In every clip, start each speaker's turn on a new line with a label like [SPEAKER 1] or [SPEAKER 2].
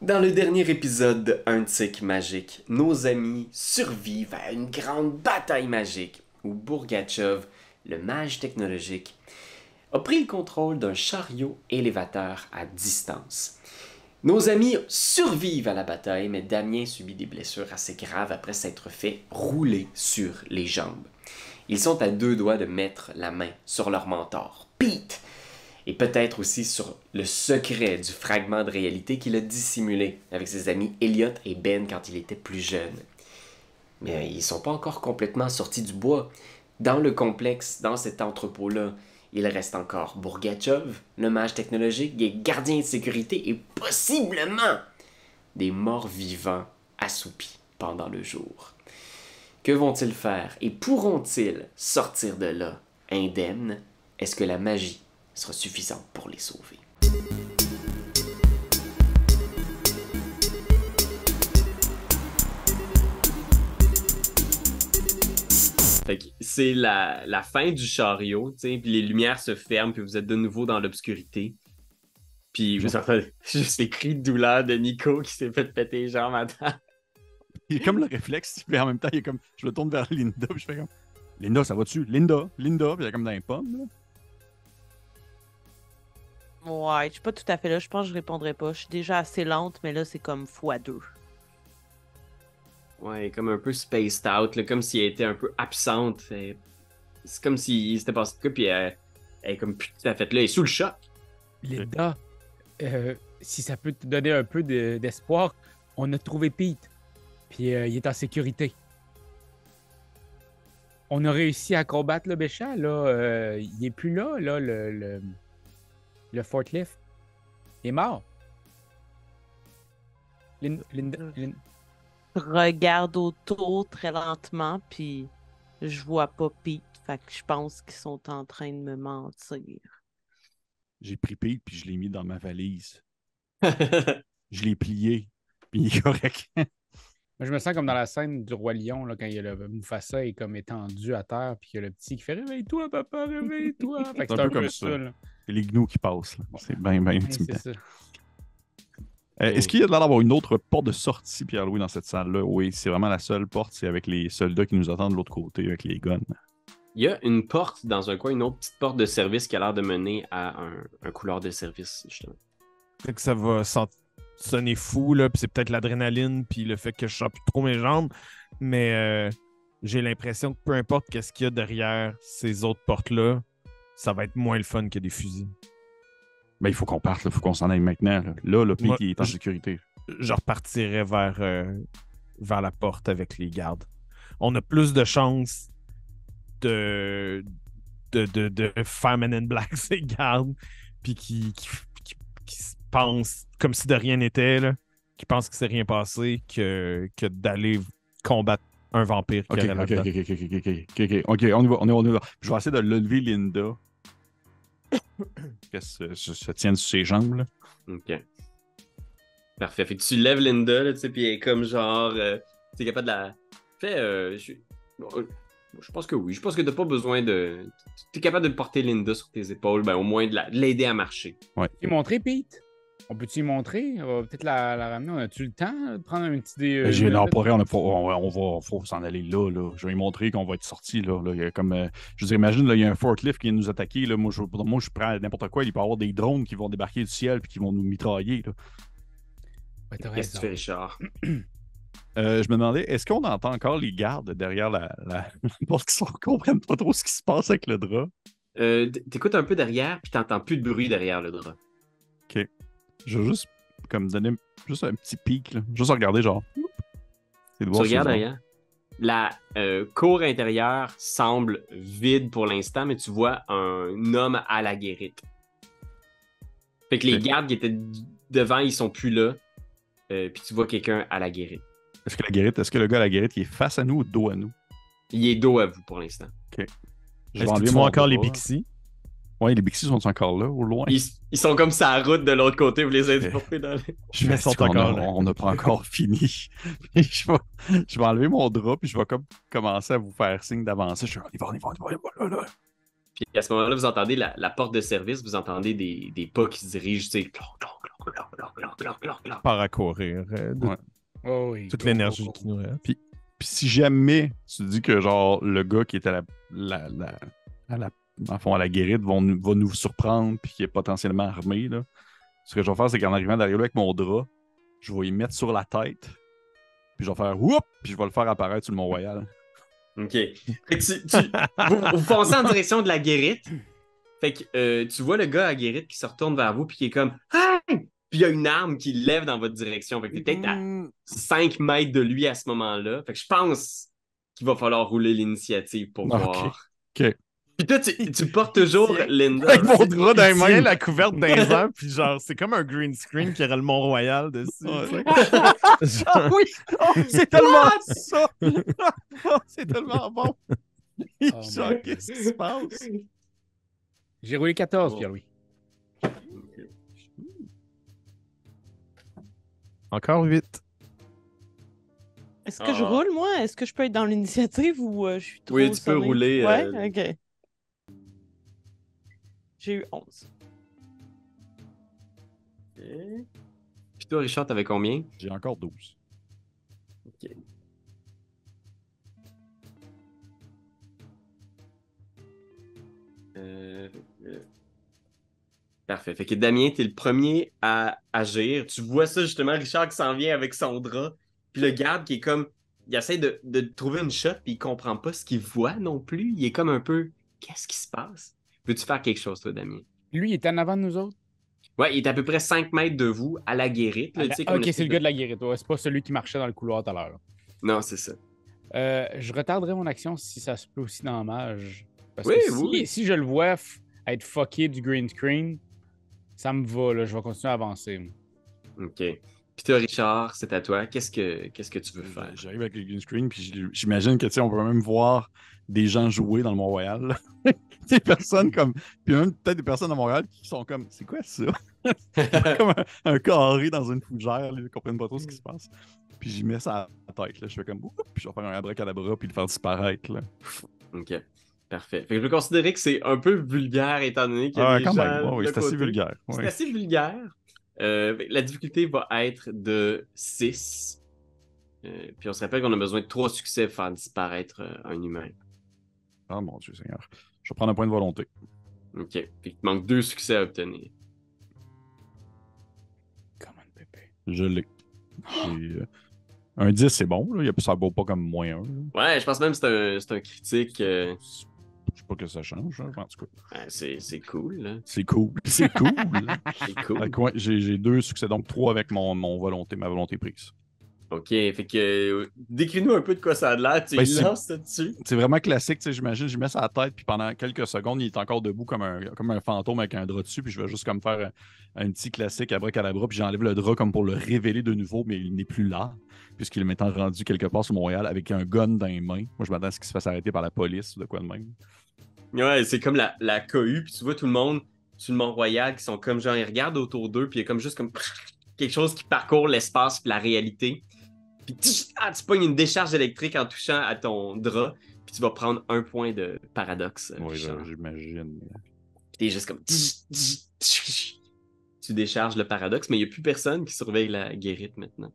[SPEAKER 1] Dans le dernier épisode de Un tic magique, nos amis survivent à une grande bataille magique où Bourgachev, le mage technologique, a pris le contrôle d'un chariot élévateur à distance. Nos amis survivent à la bataille, mais Damien subit des blessures assez graves après s'être fait rouler sur les jambes. Ils sont à deux doigts de mettre la main sur leur mentor, Pete, et peut-être aussi sur le secret du fragment de réalité qu'il a dissimulé avec ses amis Elliot et Ben quand il était plus jeune. Mais ils sont pas encore complètement sortis du bois. Dans le complexe, dans cet entrepôt-là, il reste encore Bourgachev, le mage technologique, des gardiens de sécurité et possiblement des morts vivants assoupis pendant le jour. Que vont-ils faire et pourront-ils sortir de là indemnes? Est-ce que la magie sera suffisante pour les sauver Fait que c'est la, la fin du chariot, tu sais, puis les lumières se ferment, puis vous êtes de nouveau dans l'obscurité. Puis vous entendez juste les cris de douleur de Nico qui s'est fait péter les jambes à terre.
[SPEAKER 2] Il est comme le réflexe, mais en même temps, il est comme. Je me tourne vers Linda, puis je fais comme. Linda, ça va-tu? Linda, Linda, puis il est comme dans les pommes, là.
[SPEAKER 3] Ouais, je suis pas tout à fait là. Je pense que je répondrai pas. Je suis déjà assez lente, mais là, c'est comme x2.
[SPEAKER 1] Ouais, comme un peu spaced out, là, comme si elle était un peu absente. Et C'est comme si s'était passé de quoi, puis elle, elle est comme plus tout à fait là, elle est sous le choc.
[SPEAKER 4] Linda, euh, si ça peut te donner un peu de- d'espoir, on a trouvé Pete. Puis euh, il est en sécurité. On a réussi à combattre le méchant, là. euh, il est plus là, là, le, le, le forklift. Est mort. Lin- Linda, Lin-
[SPEAKER 3] Je regarde autour très lentement, puis je vois pas Pete. Fait que je pense qu'ils sont en train de me mentir.
[SPEAKER 2] J'ai pris Pete, puis je l'ai mis dans ma valise. Je l'ai plié, puis il est correct.
[SPEAKER 4] Moi, je me sens comme dans la scène du Roi Lion, là, quand il y a le Mufasa est comme étendu à terre, puis il y a le petit qui fait Réveille-toi, papa, réveille-toi. Fait que
[SPEAKER 2] C'est un peu comme ça. C'est les gnous qui passent. C'est bien, bien
[SPEAKER 4] Ouais,
[SPEAKER 2] intimidant.
[SPEAKER 4] ça.
[SPEAKER 2] Euh, Est-ce qu'il y a l'air d'avoir une autre porte de sortie, Pierre-Louis, dans cette salle-là? Oui, c'est vraiment la seule porte, c'est avec les soldats qui nous attendent de l'autre côté, avec les guns.
[SPEAKER 1] Il y a une porte dans un coin, une autre petite porte de service qui a l'air de mener à un, un couloir de service, justement.
[SPEAKER 5] Fait que ça va sent- sonner fou, là, puis c'est peut-être l'adrénaline, puis le fait que je sens plus trop mes jambes, mais euh, j'ai l'impression que peu importe qu'est-ce qu'il y a derrière ces autres portes-là, ça va être moins le fun que des fusils.
[SPEAKER 2] Ben, il faut qu'on parte, il faut qu'on s'en aille maintenant. Là, là, le il est en sécurité.
[SPEAKER 5] Je repartirai vers, euh, vers la porte avec les gardes. On a plus de chances de, de, de, de faire Men in Black ces gardes, puis qui, qui, qui, qui se pensent comme si de rien n'était, là, qui pensent que c'est rien passé, que, que d'aller combattre un vampire qui
[SPEAKER 2] Ok,
[SPEAKER 5] aurait
[SPEAKER 2] ok, ok, ok, ok, ok, ok, ok, ok, on y va, on y va, on y va. Je vais essayer de lever Linda. Qu'elle se, se, se tienne sur ses jambes, là.
[SPEAKER 1] Ok. Parfait. Fait que tu lèves Linda, là, tu sais, puis elle est comme genre. euh, tu es capable de la. Fais. euh, je... euh, je pense que oui. Je pense que t'as pas besoin de. Tu es capable de porter Linda sur tes épaules, ben au moins de la- de l'aider à marcher.
[SPEAKER 4] Tu montrer, Pete? On peut-tu y montrer? On va peut-être la, la ramener. On a-tu le temps de prendre un petit. dé-
[SPEAKER 2] Ben, J'ai
[SPEAKER 4] euh,
[SPEAKER 2] non,
[SPEAKER 4] minute?
[SPEAKER 2] pas on, va faut s'en aller là, là. Je vais lui montrer qu'on va être sorti là. là. Il y a comme, euh, je dire, imagine, là, il y a un forklift qui vient nous attaquer. Là. Moi, je, moi, je à n'importe quoi. Il peut y avoir des drones qui vont débarquer du ciel et qui vont nous mitrailler. Là.
[SPEAKER 4] Ouais,
[SPEAKER 1] Qu'est-ce que tu fais. Richard?
[SPEAKER 2] Euh, je me demandais, est-ce qu'on entend encore les gardes derrière la. la... Parce qu'ils ne comprennent pas trop ce qui se passe avec le drap?
[SPEAKER 1] Euh, T'écoutes un peu derrière, puis t'entends plus de bruit derrière le drap.
[SPEAKER 2] Je vais juste comme donner juste un petit pic. Là. Juste regarder, genre. C'est de
[SPEAKER 1] Tu regardes derrière. La euh, cour intérieure semble vide pour l'instant, mais tu vois un homme à la guérite. Fait que les
[SPEAKER 2] Ok.
[SPEAKER 1] gardes qui étaient devant, ils sont plus là. Euh, puis tu vois quelqu'un à la guérite.
[SPEAKER 2] Est-ce que la guérite, est-ce que le gars à la guérite il est face à nous ou dos à nous?
[SPEAKER 1] Il est dos à vous pour l'instant.
[SPEAKER 2] Je
[SPEAKER 5] Est-ce
[SPEAKER 2] vais enlever
[SPEAKER 5] vois encore les
[SPEAKER 2] bras. Ouais, les Bixi sont encore là, au loin.
[SPEAKER 1] Ils, sont comme sa route de l'autre côté, vous les interrompez dans les...
[SPEAKER 2] Je vais
[SPEAKER 5] sont encore a,
[SPEAKER 2] On n'a pas encore fini. je, vais, enlever mon drap, puis je vais commencer à vous faire signe d'avancer. Je vais, on y va, on y va, là, là.
[SPEAKER 1] Puis à ce moment-là, vous entendez la, porte de service, vous entendez des, pas qui se dirigent, tu sais,
[SPEAKER 5] Par à courir. Euh,
[SPEAKER 2] ouais.
[SPEAKER 4] oh, oui,
[SPEAKER 5] Toute l'énergie qui nous reste.
[SPEAKER 2] Puis, puis, si jamais tu dis que, genre, le gars qui est à la, la, la à la en fond, à la guérite vont nous- va nous surprendre puis qui est potentiellement armé, là, ce que je vais faire, c'est qu'en arrivant derrière lui avec mon drap, je vais y mettre sur la tête, puis je vais faire whoop, puis je vais le faire apparaître sur le Mont-Royal.
[SPEAKER 1] OK. Fait que tu, tu- vous, vous foncez en direction de la guérite. Fait que euh, tu vois le gars à la guérite qui se retourne vers vous puis qui est comme Hey! Puis il y a une arme qui lève dans votre direction. Fait que t'es peut-être à 5 mètres de lui à ce moment-là. Fait que je pense qu'il va falloir rouler l'initiative pour
[SPEAKER 2] Ok.
[SPEAKER 1] voir.
[SPEAKER 2] Ok.
[SPEAKER 1] Puis toi, tu, tu portes toujours Linda.
[SPEAKER 5] Avec mon drap dans les
[SPEAKER 1] Il
[SPEAKER 5] mains,
[SPEAKER 1] tient
[SPEAKER 5] la couverte les airs, puis genre, c'est comme un green screen qui aurait le Mont-Royal dessus.
[SPEAKER 2] Ah oui! Oh, c'est tellement ça! Oh, c'est tellement bon!
[SPEAKER 4] Oh
[SPEAKER 2] Genre, qu'est-ce qui se passe?
[SPEAKER 4] J'ai roulé 14,
[SPEAKER 1] Oh.
[SPEAKER 4] Pierre-Louis.
[SPEAKER 5] Encore 8.
[SPEAKER 3] Est-ce que je
[SPEAKER 1] Ah.
[SPEAKER 3] roule, moi? Est-ce que je peux être dans l'initiative ou euh, je suis trop
[SPEAKER 1] Oui, tu peux rouler,
[SPEAKER 3] Ouais,
[SPEAKER 1] euh,
[SPEAKER 3] ok. J'ai eu 11.
[SPEAKER 1] Puis toi, Richard, t'avais combien?
[SPEAKER 2] J'ai encore 12.
[SPEAKER 1] Ok. Euh, euh, Parfait. Fait que Damien, t'es le premier à agir. Tu vois ça justement, Richard qui s'en vient avec son drap. Puis le garde qui est comme. Il essaie de, de trouver une shot, puis il comprend pas ce qu'il voit non plus. Il est comme un peu. Qu'est-ce qui se passe? Veux-tu faire quelque chose, toi, Damien?
[SPEAKER 4] Lui, il est en avant de nous autres.
[SPEAKER 1] Ouais, il est à peu près 5 mètres de vous, à la guérite. là,
[SPEAKER 4] Ah, ok, c'est le gars de la guérite. ouais, c'est pas celui qui marchait dans le couloir tout à l'heure.
[SPEAKER 1] Non, c'est ça.
[SPEAKER 4] Euh, je retarderai mon action si ça se peut aussi dans Mage. Parce
[SPEAKER 1] Oui,
[SPEAKER 4] que si,
[SPEAKER 1] oui.
[SPEAKER 4] si je le vois f- être fucké du green screen, ça me va, là, je vais continuer à avancer.
[SPEAKER 1] OK. Puis toi, Richard, c'est à toi. Qu'est-ce que qu'est-ce que tu veux faire?
[SPEAKER 2] J'arrive avec le green screen, puis j'imagine que, tu sais, on peut même voir des gens jouer dans le Mont-Royal. des personnes comme. Puis même peut-être des personnes à Montréal qui sont comme. C'est quoi ça? comme un, un carré dans une fougère, ils comprennent pas trop ce qui se passe. Puis j'y mets ça à la tête, là. Je fais comme. Puis je vais faire un abracadabra, puis le faire disparaître, là.
[SPEAKER 1] OK. Parfait. Fait que je peux considérer que c'est un peu vulgaire étant donné qu'il y a
[SPEAKER 2] Ah,
[SPEAKER 1] des
[SPEAKER 2] quand
[SPEAKER 1] gens
[SPEAKER 2] même. Ouais, oui, c'est assez vulgaire.
[SPEAKER 1] C'est assez vulgaire. Euh, la difficulté va être de 6. puis on se rappelle qu'on a besoin de 3 succès pour faire disparaître euh, un humain.
[SPEAKER 2] Ah, mon Dieu Seigneur. Je vais prendre un point de volonté.
[SPEAKER 1] OK. Fait qu'il te manque 2 succès à obtenir.
[SPEAKER 4] Come on, Pépé.
[SPEAKER 2] Je l'ai. Euh, Un 10, c'est bon. Là. Il y a- Ça vaut pas comme moins 1.
[SPEAKER 1] Ouais, je pense même que c'est un, critique. euh,
[SPEAKER 2] Je sais pas que ça change. hein, En tout cas,
[SPEAKER 1] ouais, c'est cool,
[SPEAKER 2] c'est cool. C'est cool.
[SPEAKER 1] C'est cool.
[SPEAKER 2] J'ai j'ai deux succès, donc trois avec mon, mon volonté, ma volonté prise.
[SPEAKER 1] OK. Fait que euh, décris-nous un peu de quoi ça a l'air. Tu
[SPEAKER 2] Ben,
[SPEAKER 1] lances ça dessus.
[SPEAKER 2] C'est vraiment classique, tu sais, j'imagine, je mets ça à la tête, puis pendant quelques secondes, il est encore debout comme un, comme un fantôme avec un drap dessus, puis je vais juste comme faire un, un petit classique abracadabra, puis j'enlève le drap comme pour le révéler de nouveau, mais il n'est plus là, puisqu'il est maintenant rendu quelque part sur Montréal avec un gun dans les mains. Moi, je m'attends à ce qu'il se fasse arrêter par la police ou de quoi de même.
[SPEAKER 1] Ouais, c'est comme la, la cohue, puis tu vois tout le monde sur le Mont-Royal qui sont comme genre, ils regardent autour d'eux, puis il y a comme juste comme quelque chose qui parcourt l'espace puis la réalité. Puis tch, ah, tu pognes une décharge électrique en touchant à ton drap, puis tu vas prendre un point de paradoxe. euh,
[SPEAKER 2] Oui,
[SPEAKER 1] Richard.
[SPEAKER 2] j'imagine.
[SPEAKER 1] Puis t'es juste comme. tch, tch, tch. Tu décharges le paradoxe, mais il n'y a plus personne qui surveille la guérite maintenant.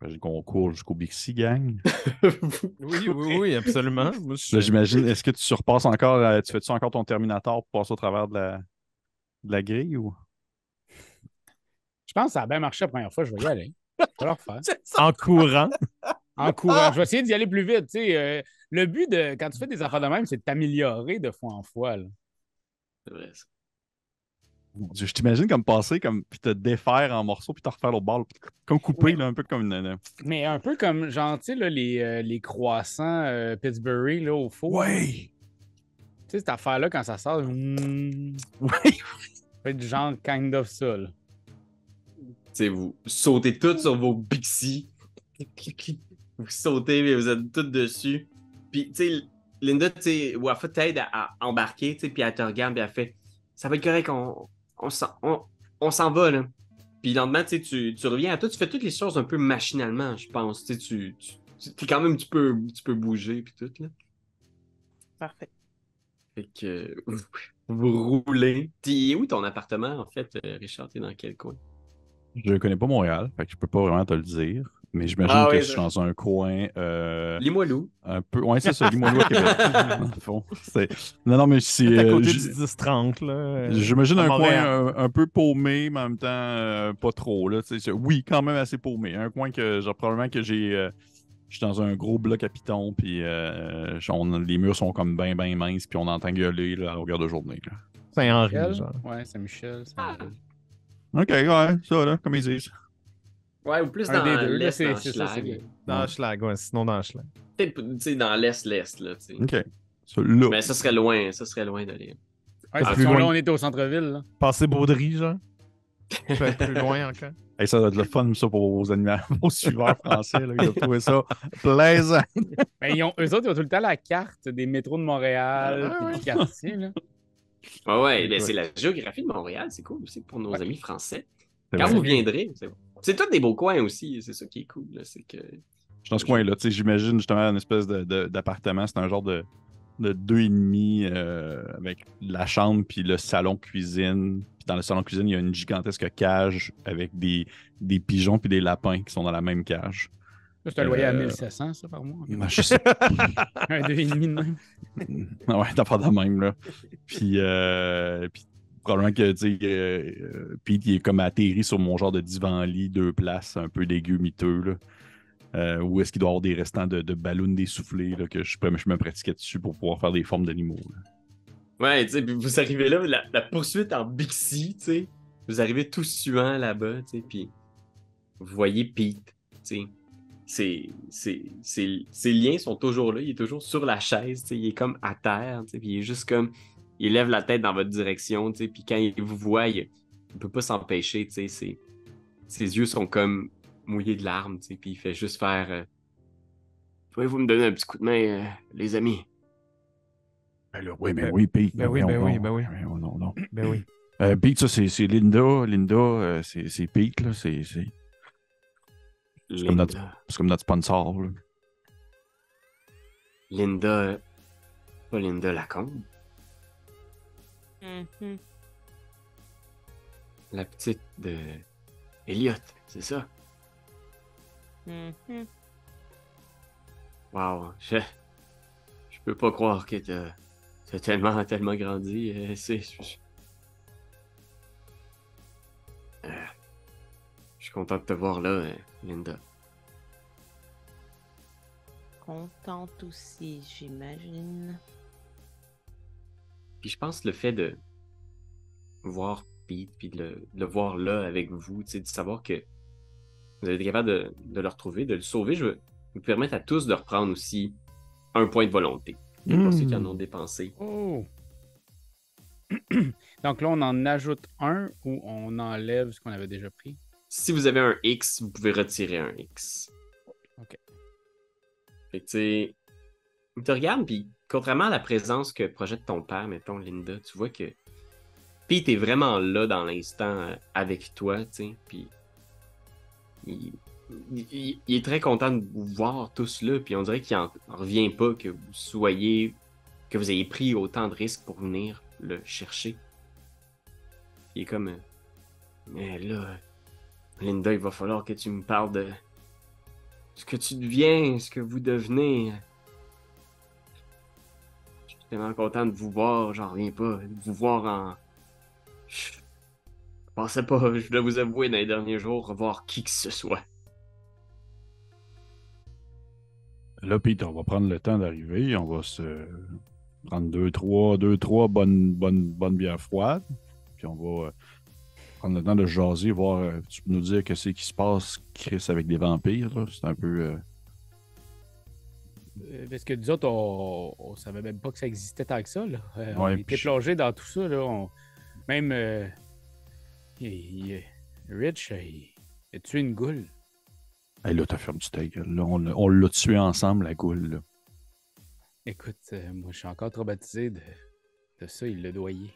[SPEAKER 2] J'imagine qu'on court jusqu'au Bixi, gang.
[SPEAKER 5] Oui, oui, oui, absolument.
[SPEAKER 2] Là, j'imagine, est-ce que tu surpasses encore, euh, tu fais-tu encore ton Terminator pour passer au travers de la, de la grille ou?
[SPEAKER 4] Je pense que ça a bien marché la première fois, je vais y aller. Je vais le refaire.
[SPEAKER 5] En courant.
[SPEAKER 4] En courant. Je vais essayer d'y aller plus vite. tu sais, euh, le but de quand tu fais des affaires de même, c'est de t'améliorer de fois en fois. là.
[SPEAKER 1] C'est vrai, ça.
[SPEAKER 2] Mon Dieu, je t'imagine comme passer, comme, puis te défaire en morceaux, puis te refaire l'autre puis comme coupé,
[SPEAKER 4] Ouais.
[SPEAKER 2] là, un peu comme une. une-
[SPEAKER 4] Mais un peu comme, genre, tu sais, là, les, euh, les croissants euh, Pittsburgh là, au four.
[SPEAKER 2] Ouais!
[SPEAKER 4] Tu sais, cette affaire-là, quand ça sort, mm,
[SPEAKER 2] Ouais!
[SPEAKER 4] ça fait du genre kind of ça. là.
[SPEAKER 1] Vous sautez toutes sur vos Bixi. Vous sautez, mais vous êtes toutes dessus. Puis, tu sais, Linda, tu sais, Wafa t'aide à, à embarquer, tu sais, puis elle te regarde, puis elle fait Ça va être correct, on, on s'en on, on va, là. Puis, le lendemain, tu tu, reviens à toi, tu fais toutes les choses un peu machinalement, je pense. Tu sais, tu, tu, tu- t'es quand même, tu peux, tu peux bouger, puis tout, là.
[SPEAKER 3] Parfait.
[SPEAKER 1] Fait que vous, vous roulez. T'es où ton appartement, en fait, euh, Richard? T'es dans quel coin?
[SPEAKER 2] Je connais pas Montréal, fait que je peux pas vraiment te le dire. Mais j'imagine
[SPEAKER 1] Ah
[SPEAKER 2] que
[SPEAKER 1] oui,
[SPEAKER 2] je suis dans un coin euh,
[SPEAKER 1] Limoilou.
[SPEAKER 2] un peu. Ouais, c'est ça, Limoilou à Québec. fond. C'est- Non, non, mais c'est.
[SPEAKER 5] à
[SPEAKER 2] euh,
[SPEAKER 5] côté
[SPEAKER 2] j-
[SPEAKER 5] du 10-30, là. euh,
[SPEAKER 2] J'imagine un coin un, un peu paumé, mais en même temps euh, pas trop. Là, tu sais, c'est- oui, quand même assez paumé. Un coin que genre probablement que j'ai. euh, je suis dans un gros bloc à piton, puis euh, on- les murs sont comme bien, bien minces, puis on entend gueuler là, à longueur de journée. là.
[SPEAKER 5] Saint-Henri,
[SPEAKER 4] Michel?
[SPEAKER 5] genre.
[SPEAKER 4] Ouais, c'est Michel.
[SPEAKER 1] Ah.
[SPEAKER 2] Ok, ouais, ça, là, comme ils disent.
[SPEAKER 1] Ouais, ou plus dans
[SPEAKER 4] des deux, là,
[SPEAKER 1] l'est,
[SPEAKER 4] c'est-
[SPEAKER 1] dans Schlag.
[SPEAKER 5] Dans
[SPEAKER 2] Ouais.
[SPEAKER 5] Schlag, ouais, sinon dans Schlag.
[SPEAKER 1] Peut-être, tu sais, dans l'est-l'est, là, tu sais.
[SPEAKER 2] Ok. Ça, là.
[SPEAKER 1] Mais ça serait loin, ça serait loin d'aller.
[SPEAKER 4] Ouais, c'est
[SPEAKER 5] plus
[SPEAKER 4] là,
[SPEAKER 5] loin.
[SPEAKER 4] on était au centre-ville. là.
[SPEAKER 5] Passer Baudry, genre. Ça peut être plus loin encore.
[SPEAKER 2] Hey, ça doit être le fun, ça, pour vos animaux, vos suiveurs français. Là. Ils doivent trouver ça plaisant.
[SPEAKER 4] Ben, ils ont, eux autres, ils ont tout le temps la carte des métros de Montréal,
[SPEAKER 1] Ah, ouais.
[SPEAKER 4] du quartier. Là.
[SPEAKER 1] Ouais, ouais, ben,
[SPEAKER 2] Ouais.
[SPEAKER 1] c'est la géographie de Montréal, c'est cool aussi pour nos
[SPEAKER 4] Ouais.
[SPEAKER 1] amis français.
[SPEAKER 2] C'est
[SPEAKER 1] Quand
[SPEAKER 2] vrai.
[SPEAKER 1] vous viendrez, c'est c'est tous des beaux coins aussi, c'est ça qui est cool. là, C'est que.
[SPEAKER 2] Je suis dans ce coin-là. tu sais, J'imagine justement une espèce de- de- d'appartement. C'est un genre de, de deux et demi euh, avec la chambre puis le salon cuisine. Puis dans le salon cuisine, il y a une gigantesque cage avec des, des pigeons puis des lapins qui sont dans la même cage.
[SPEAKER 4] C'est un loyer à
[SPEAKER 2] Euh,
[SPEAKER 4] 1700, ça, par mois.
[SPEAKER 2] Ben, Je sais pas.
[SPEAKER 4] Un deux et demi de même.
[SPEAKER 2] Ouais, t'as pas de même, là. Puis, euh, probablement que, tu euh, Pete, il est comme atterri sur mon genre de divan-lit, deux places, un peu dégueu, miteux, là. Euh, ou est-ce qu'il doit avoir des restants de, de ballons dessoufflés, là, que je, je me pratiquais dessus pour pouvoir faire des formes d'animaux.
[SPEAKER 1] Ouais, tu sais, puis vous arrivez là, la, la poursuite en Bixi, tu sais. Vous arrivez tout suant là-bas, tu sais, puis vous voyez Pete, tu sais. Ses, ses, ses- ses liens sont toujours là, il est toujours sur la chaise, il est comme à terre, puis il est juste comme. Il lève la tête dans votre direction, puis quand il vous voit, il, il peut pas s'empêcher, ses, yeux sont comme mouillés de larmes, puis il fait juste faire. euh, Pouvez-vous me donner un petit coup de main, euh, les amis?
[SPEAKER 2] Ben là, oui, ben
[SPEAKER 5] Ben-
[SPEAKER 2] oui, Pete.
[SPEAKER 5] ben oui, ben oui,
[SPEAKER 2] donc.
[SPEAKER 5] ben oui.
[SPEAKER 2] Ben non, non.
[SPEAKER 5] Ben oui.
[SPEAKER 2] Euh, Pete, ça, c'est Linda. Linda, euh, c'est c'est Pete, là. C'est comme notre-
[SPEAKER 1] Linda.
[SPEAKER 2] c'est comme notre sponsor, là.
[SPEAKER 1] Linda. Pas Linda Lacombe.
[SPEAKER 3] Mhm.
[SPEAKER 1] La petite de. Elliot, c'est ça?
[SPEAKER 3] Mhm.
[SPEAKER 1] Wow. Je. Je peux pas croire que t'as. T'as tellement, tellement grandi. euh, c'est. Je... Euh, je suis content de te voir là, euh, Linda.
[SPEAKER 3] Contente aussi, j'imagine.
[SPEAKER 1] Puis je pense le fait de voir Pete, puis de le, de le voir là avec vous, tu sais, de savoir que vous avez été capable de, de le retrouver, de le sauver, je veux vous permettre à tous de reprendre aussi un point de volonté. Pour ceux qui en ont dépensé.
[SPEAKER 4] Oh! Donc là, on en ajoute un ou on enlève ce qu'on avait déjà pris?
[SPEAKER 1] Si vous avez un X, vous pouvez retirer un X.
[SPEAKER 4] Ok.
[SPEAKER 1] Fait que tu sais, il te regarde, puis contrairement à la présence que projette ton père, mettons, Linda, tu vois que Pete est vraiment là dans l'instant euh, avec toi, tu sais, puis il, il- il est très content de vous voir tous là, puis on dirait qu'il en, en revient pas que vous soyez, que vous ayez pris autant de risques pour venir le chercher. Il est comme, euh, mais là, Linda, il va falloir que tu me parles de ce que tu deviens, ce que vous devenez. Je suis tellement content de vous voir, j'en reviens pas. De vous voir en. Je pensais pas, je dois vous avouer, dans les derniers jours, revoir qui que ce soit.
[SPEAKER 2] Là, Pete, on va prendre le temps d'arriver. On va se prendre deux, trois, deux, trois bonnes, bonnes, bonnes bières froides. Puis on va euh, prendre le temps de jaser, voir. euh, tu peux nous dire que c'est qui se passe, Chris, avec des vampires. là. C'est un peu. euh,
[SPEAKER 4] Euh, Parce que nous autres, on, on savait même pas que ça existait tant que ça. Là. Euh, on
[SPEAKER 2] Ouais,
[SPEAKER 4] était plongé dans tout ça. Là. On- Même euh, il- il- Rich, il... il a tué une goule.
[SPEAKER 2] Hey, là, t'as fermé du ta gueule, là. On l'a- On l'a tué ensemble, la goule. là.
[SPEAKER 4] Écoute, euh, moi, je suis encore traumatisé de, de ça. Il l'a doyé.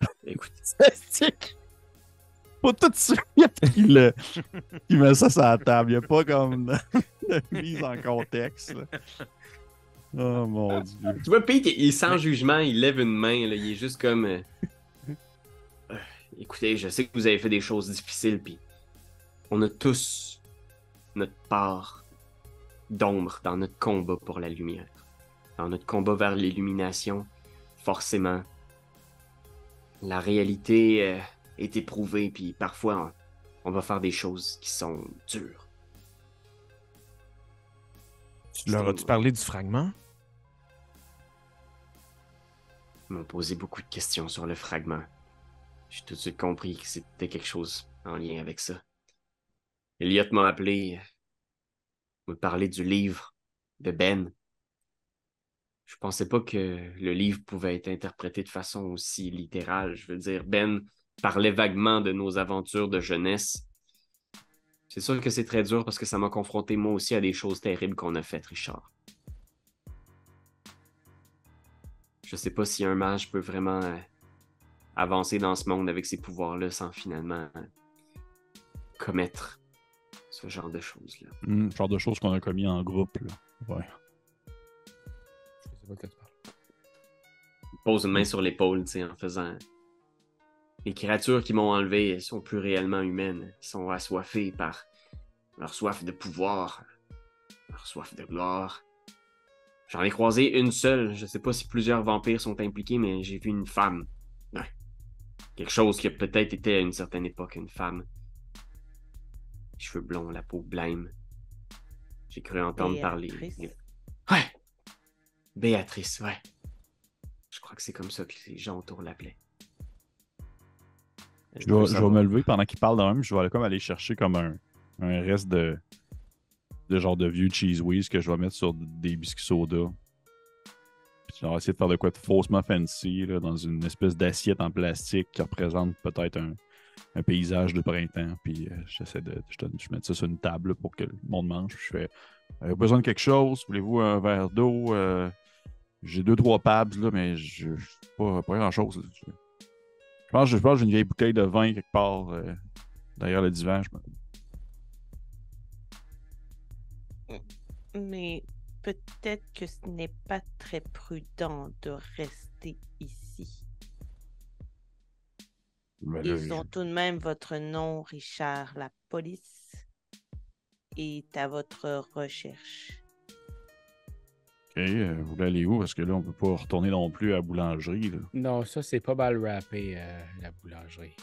[SPEAKER 1] Écoute,
[SPEAKER 2] Pas tout de suite qu'il met ça sur la table. Il n'y a pas comme de, mise en contexte. Oh mon dieu.
[SPEAKER 1] Tu vois, Pete, il sans jugement, il lève une main, là, il est juste comme. euh, euh, écoutez, je sais que vous avez fait des choses difficiles, puis on a tous notre part d'ombre dans notre combat pour la lumière. Dans notre combat vers l'illumination, forcément, la réalité euh, est éprouvée, puis parfois, on, va faire des choses qui sont dures.
[SPEAKER 5] Tu leur as-tu parlé du fragment?
[SPEAKER 1] Ils m'ont posé beaucoup de questions sur le fragment. J'ai tout de suite compris que c'était quelque chose en lien avec ça. Elliot m'a appelé, me parler du livre de Ben. Je pensais pas que le livre pouvait être interprété de façon aussi littérale. Je veux dire, Ben parlait vaguement de nos aventures de jeunesse. C'est sûr que c'est très dur parce que ça m'a confronté moi aussi à des choses terribles qu'on a faites, Richard. Je sais pas si un mage peut vraiment euh, avancer dans ce monde avec ses pouvoirs-là sans finalement euh, commettre ce genre de choses-là.
[SPEAKER 2] Hmm, genre de choses qu'on a commis en groupe. Là. Ouais.
[SPEAKER 4] Je sais pas de quoi tu parles.
[SPEAKER 1] Il pose une main sur l'épaule, tu sais, en faisant. Les créatures qui m'ont enlevé elles sont plus réellement humaines. Elles sont assoiffées par leur soif de pouvoir, leur soif de gloire. J'en ai croisé une seule. Je sais pas si plusieurs vampires sont impliqués, mais j'ai vu une femme. Ouais. Quelque chose qui a peut-être été à une certaine époque une femme. Les cheveux blonds, la peau blême. J'ai cru entendre parler.
[SPEAKER 3] Béatrice.
[SPEAKER 1] Ouais. Béatrice, ouais. Je crois que c'est comme ça que les gens autour l'appelaient.
[SPEAKER 2] Je dois me lever pendant qu'il parle de même. Je vais aller comme aller chercher comme un, un reste de, de genre de vieux cheese whiz que je vais mettre sur des biscuits soda. Puis je vais essayer de faire de quoi de faussement fancy là, dans une espèce d'assiette en plastique qui représente peut-être un, un paysage de printemps. Puis euh, j'essaie de. Je, je mets ça sur une table là, pour que le monde mange. Puis je fais Avez-vous besoin de quelque chose? Voulez-vous un verre d'eau? Euh, J'ai deux, trois pabs, là, mais je, je- pas, pas grand-chose. Je, pense, je pense que j'ai une vieille bouteille de vin quelque part euh, derrière le divan. Je
[SPEAKER 3] Mais peut-être que ce n'est pas très prudent de rester ici.
[SPEAKER 2] Ben là,
[SPEAKER 3] Ils ont tout de même votre nom, Richard. La police est à votre recherche.
[SPEAKER 2] Euh, vous voulez aller où? Parce que là, on peut pas retourner non plus à la boulangerie. Là.
[SPEAKER 4] Non, ça, c'est pas mal rappé, euh, la boulangerie.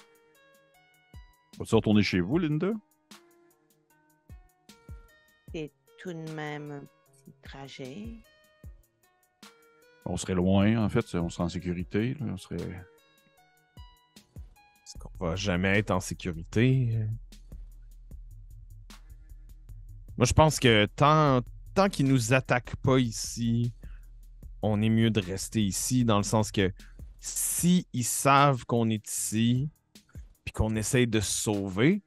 [SPEAKER 2] Vas-tu retourner chez vous, Linda?
[SPEAKER 3] C'est tout de même un petit trajet.
[SPEAKER 2] On serait loin, en fait. On serait en sécurité. Là. On serait...
[SPEAKER 5] Est-ce qu'on va jamais être en sécurité? Moi, je pense que tant, tant qu'ils nous attaquent pas ici, on est mieux de rester ici, dans le sens que si savent qu'on est ici, puis qu'on essaye de se sauver,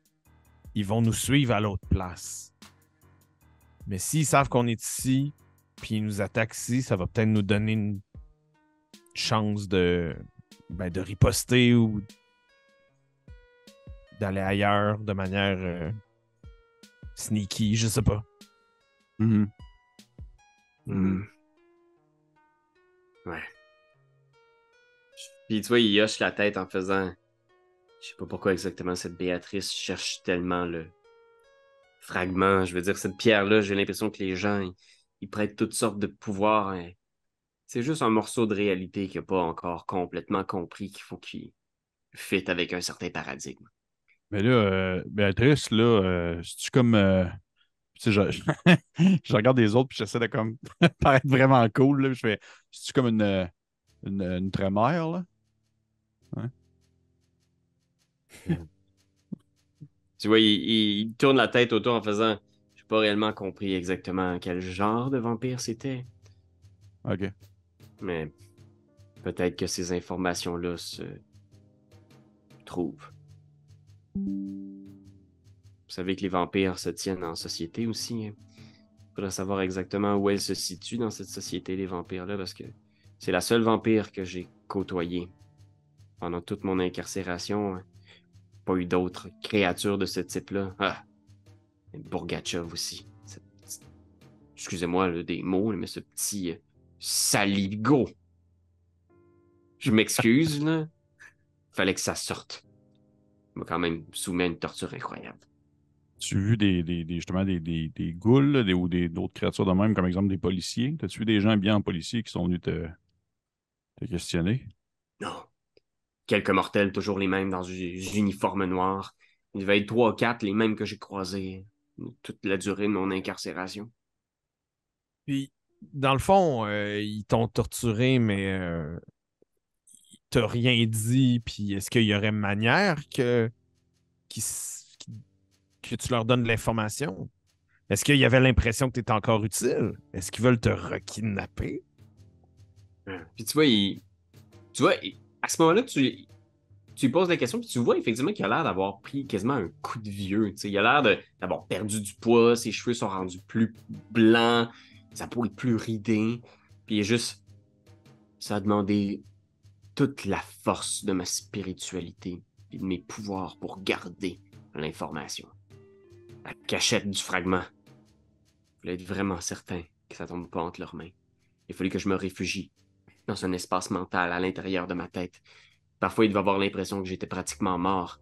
[SPEAKER 5] ils vont nous suivre à l'autre place. Mais s'ils savent qu'on est ici, puis ils nous attaquent ici, ça va peut-être nous donner une chance de, ben, de riposter ou d'aller ailleurs de manière euh, sneaky, je sais pas.
[SPEAKER 2] Mhm.
[SPEAKER 1] Hmm. Ouais. Puis tu vois, il hoche la tête en faisant. Je sais pas pourquoi exactement cette Béatrice cherche tellement le fragment. Je veux dire, cette pierre-là, j'ai l'impression que les gens, ils, ils prêtent toutes sortes de pouvoirs. hein. C'est juste un morceau de réalité qu'il n'a pas encore complètement compris qu'il faut qu'il fit avec un certain paradigme.
[SPEAKER 2] Mais là, euh, Béatrice, là, euh, c'est-tu comme. euh, sais, je, je regarde les autres puis j'essaie de comme paraître vraiment cool. Là, puis je fais. C'est-tu comme une, euh, une, une trémère, là?
[SPEAKER 1] Tu vois, il, il- il tourne la tête autour en faisant. J'ai pas réellement compris exactement quel genre de vampire c'était.
[SPEAKER 2] Ok.
[SPEAKER 1] Mais peut-être que ces informations-là se trouvent. Vous savez que les vampires se tiennent en société aussi. Il faudrait savoir exactement où elles se situent dans cette société, les vampires-là, parce que c'est la seule vampire que j'ai côtoyée. Pendant toute mon incarcération, hein. pas eu d'autres créatures de ce type-là. Ah! Et Bourgatchev aussi. Excusez-moi là, des mots, mais ce petit euh, Saligo. Je m'excuse, là. Fallait que ça sorte. Il m'a quand même soumis à une torture incroyable.
[SPEAKER 2] Tu as vu des, des, des- justement des, des, des ghouls là, des, ou des- d'autres créatures de même, comme exemple des policiers? T'as-tu vu des gens bien en policier qui sont venus te, te questionner?
[SPEAKER 1] Non. Quelques mortels, toujours les mêmes dans des uniformes noirs. Il devait être trois ou quatre, les mêmes que j'ai croisés toute la durée de mon incarcération.
[SPEAKER 5] Puis, dans le fond, euh, ils t'ont torturé, mais euh, ils t'ont rien dit. Puis, est-ce qu'il y aurait manière que, qu'ils- que tu leur donnes de l'information? Est-ce qu'il y avait l'impression que tu étais encore utile? Est-ce qu'ils veulent te rekidnapper?
[SPEAKER 1] Puis tu vois, tu vois, à ce moment-là, tu... tu lui poses la question, puis tu vois effectivement qu'il a l'air d'avoir pris quasiment un coup de vieux. Il a l'air d'avoir perdu du poids, ses cheveux sont rendus plus blancs, sa peau est plus ridée, puis il juste. Ça a demandé toute la force de ma spiritualité et de mes pouvoirs pour garder l'information. La cachette du fragment. Je voulais être vraiment certain que ça tombe pas entre leurs mains. Il a fallu que je me réfugie dans un espace mental à l'intérieur de ma tête. Parfois, il devait avoir l'impression que j'étais pratiquement mort.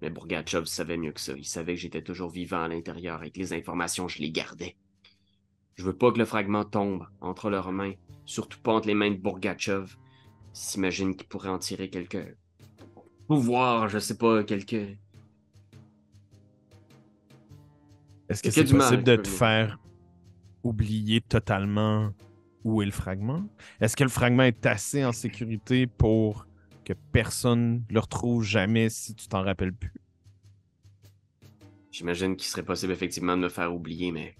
[SPEAKER 1] Mais Bourgatchev savait mieux que ça. Il savait que j'étais toujours vivant à l'intérieur et que les informations, je les gardais. Je veux pas que le fragment tombe entre leurs mains, surtout pas entre les mains de Bourgatchev. S'imagine qu'il pourrait en tirer quelques pouvoirs, je sais pas, quelques.
[SPEAKER 5] Est-ce que c'est possible de te faire oublier totalement où est le fragment? Est-ce que le fragment est assez en sécurité pour que personne le retrouve jamais si tu t'en rappelles plus?
[SPEAKER 1] J'imagine qu'il serait possible effectivement de me faire oublier, mais.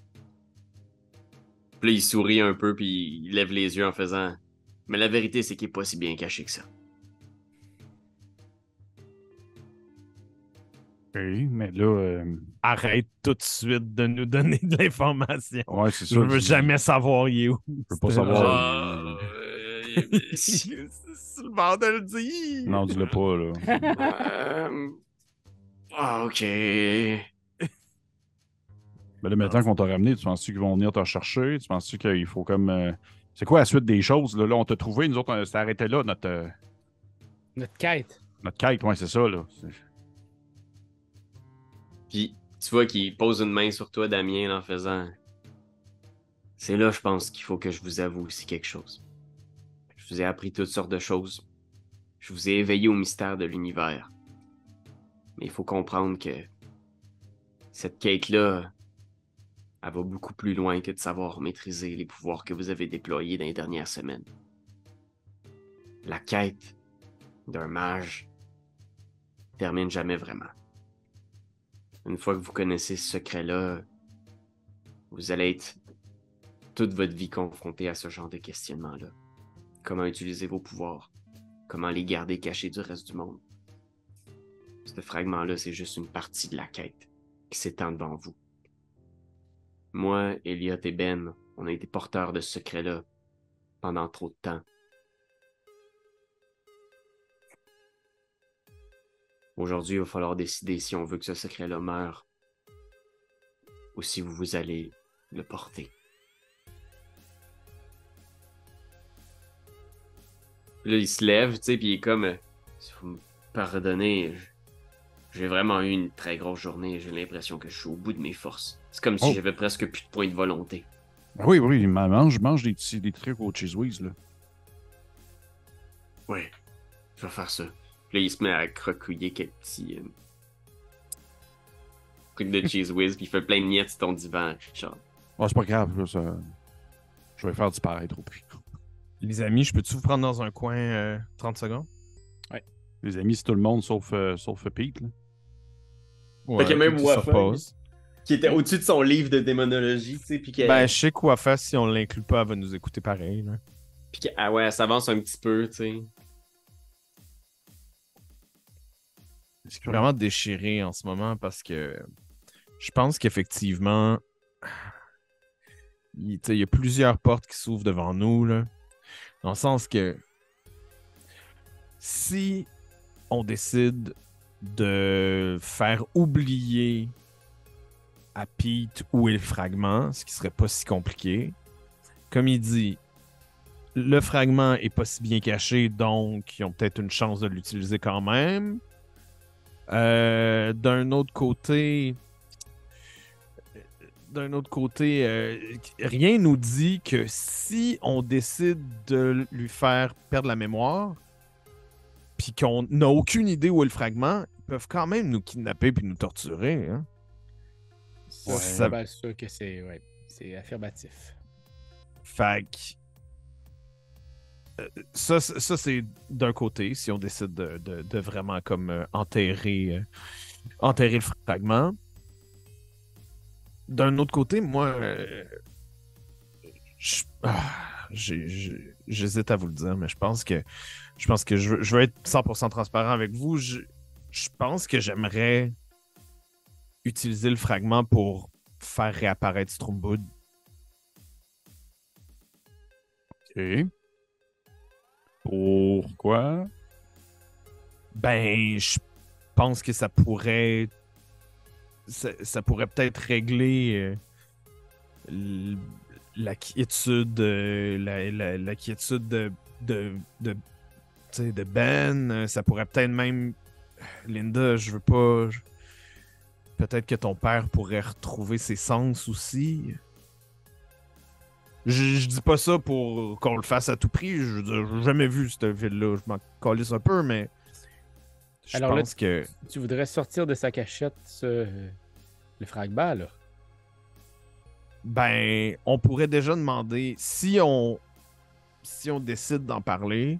[SPEAKER 1] Puis là, il sourit un peu, puis il lève les yeux en faisant. Mais la vérité, c'est qu'il est pas si bien caché que ça.
[SPEAKER 2] Mais là. euh,
[SPEAKER 5] Arrête tout de suite de nous donner de l'information.
[SPEAKER 2] ouais, c'est ça.
[SPEAKER 5] Je veux jamais savoir il est où.
[SPEAKER 2] Je veux pas
[SPEAKER 5] C'est-
[SPEAKER 2] savoir.
[SPEAKER 1] Ah, euh,
[SPEAKER 5] C'est le bord de le dire.
[SPEAKER 2] Non, dis-le pas, là.
[SPEAKER 1] Euh, Ah, ok.
[SPEAKER 2] Mais là, maintenant qu'on t'a ramené, tu penses-tu qu'ils vont venir te rechercher? Tu penses-tu qu'il faut comme. euh, C'est quoi la suite des choses? Là, Là, on t'a trouvé, nous autres, on s'est arrêté là, notre,
[SPEAKER 4] Notre quête.
[SPEAKER 2] notre quête, ouais, c'est ça, là.
[SPEAKER 1] Puis, tu vois qu'il pose une main sur toi, Damien, en faisant. C'est là, je pense, qu'il faut que je vous avoue aussi quelque chose. Je vous ai appris toutes sortes de choses. Je vous ai éveillé au mystère de l'univers. Mais il faut comprendre que cette quête-là, elle va beaucoup plus loin que de savoir maîtriser les pouvoirs que vous avez déployés dans les dernières semaines. La quête d'un mage termine jamais vraiment. Une fois que vous connaissez ce secret-là, vous allez être toute votre vie confronté à ce genre de questionnement-là. Comment utiliser vos pouvoirs? Comment les garder cachés du reste du monde? Ce fragment-là, c'est juste une partie de la quête qui s'étend devant vous. Moi, Elliot et Ben, on a été porteurs de ce secret-là pendant trop de temps. Aujourd'hui, il va falloir décider si on veut que ce secret-là meure ou si vous, allez le porter. Puis là, il se lève, tu sais, puis il est comme... euh, Si vous me pardonnez, j'ai vraiment eu une très grosse journée. J'ai l'impression que je suis au bout de mes forces. C'est comme si
[SPEAKER 2] Oh.
[SPEAKER 1] j'avais presque plus de points de volonté.
[SPEAKER 2] Ben oui, oui, ma- mange, mange des, des trucs au cheese whiz, là.
[SPEAKER 1] Ouais, je vais faire ça. Puis là, il se met à crocouiller quelques petits... euh, trucs de cheese whiz, puis il fait plein de miettes sur ton divan, Richard.
[SPEAKER 2] Ah, c'est pas grave, là, ça... Je vais faire disparaître au pire.
[SPEAKER 5] Les amis, je peux-tu vous prendre dans un coin euh, 30 secondes?
[SPEAKER 2] Les amis, c'est tout le monde sauf, euh, sauf Pete, là.
[SPEAKER 5] Ouais,
[SPEAKER 1] que même Wafa. Qui était au-dessus de son livre de démonologie, tu sais, puis.
[SPEAKER 5] Ben, je sais quoi faire si on l'inclut pas, elle va nous écouter pareil. Là.
[SPEAKER 1] Puis ah ouais, elle s'avance un petit peu, tu sais.
[SPEAKER 5] Je suis vraiment déchiré en ce moment parce que je pense qu'effectivement, il, y a plusieurs portes qui s'ouvrent devant nous. Là, dans le sens que si on décide de faire oublier à Pete où est le fragment, ce qui serait pas si compliqué, comme il dit, le fragment est pas si bien caché, donc ils ont peut-être une chance de l'utiliser quand même. Euh, d'un autre côté, d'un autre côté, euh, rien nous dit que si on décide de lui faire perdre la mémoire, puis qu'on n'a aucune idée où est le fragment, ils peuvent quand même nous kidnapper puis nous torturer. Hein?
[SPEAKER 4] Ouais,
[SPEAKER 5] Ça-
[SPEAKER 4] sûr que c'est ouais, affirmatif.
[SPEAKER 5] Fait ça, ça c'est d'un côté, si on décide de, de- vraiment comme euh, enterrer, euh, enterrer le fragment. D'un autre côté, moi, euh, ah, j'hésite à vous le dire, mais je pense que je pense que je je veux être 100% transparent avec vous. Je, je pense que j'aimerais utiliser le fragment pour faire réapparaître Stromboud.
[SPEAKER 2] OK. Pourquoi?
[SPEAKER 5] Ben, je pense que ça pourrait. Ça, pourrait peut-être régler euh, la quiétude, euh, la, quiétude de, de, de, de Ben. Ça pourrait peut-être même. Linda, je veux pas. Peut-être que ton père pourrait retrouver ses sens aussi. Je, je dis pas ça pour qu'on le fasse à tout prix. Je veux dire, j'ai jamais vu cette ville-là. Je m'en calisse un peu, mais. Je
[SPEAKER 4] Alors là,
[SPEAKER 5] pense que.
[SPEAKER 4] Tu voudrais sortir de sa cachette ce- le fragment, là?
[SPEAKER 5] Ben, on pourrait déjà demander si on si on décide d'en parler,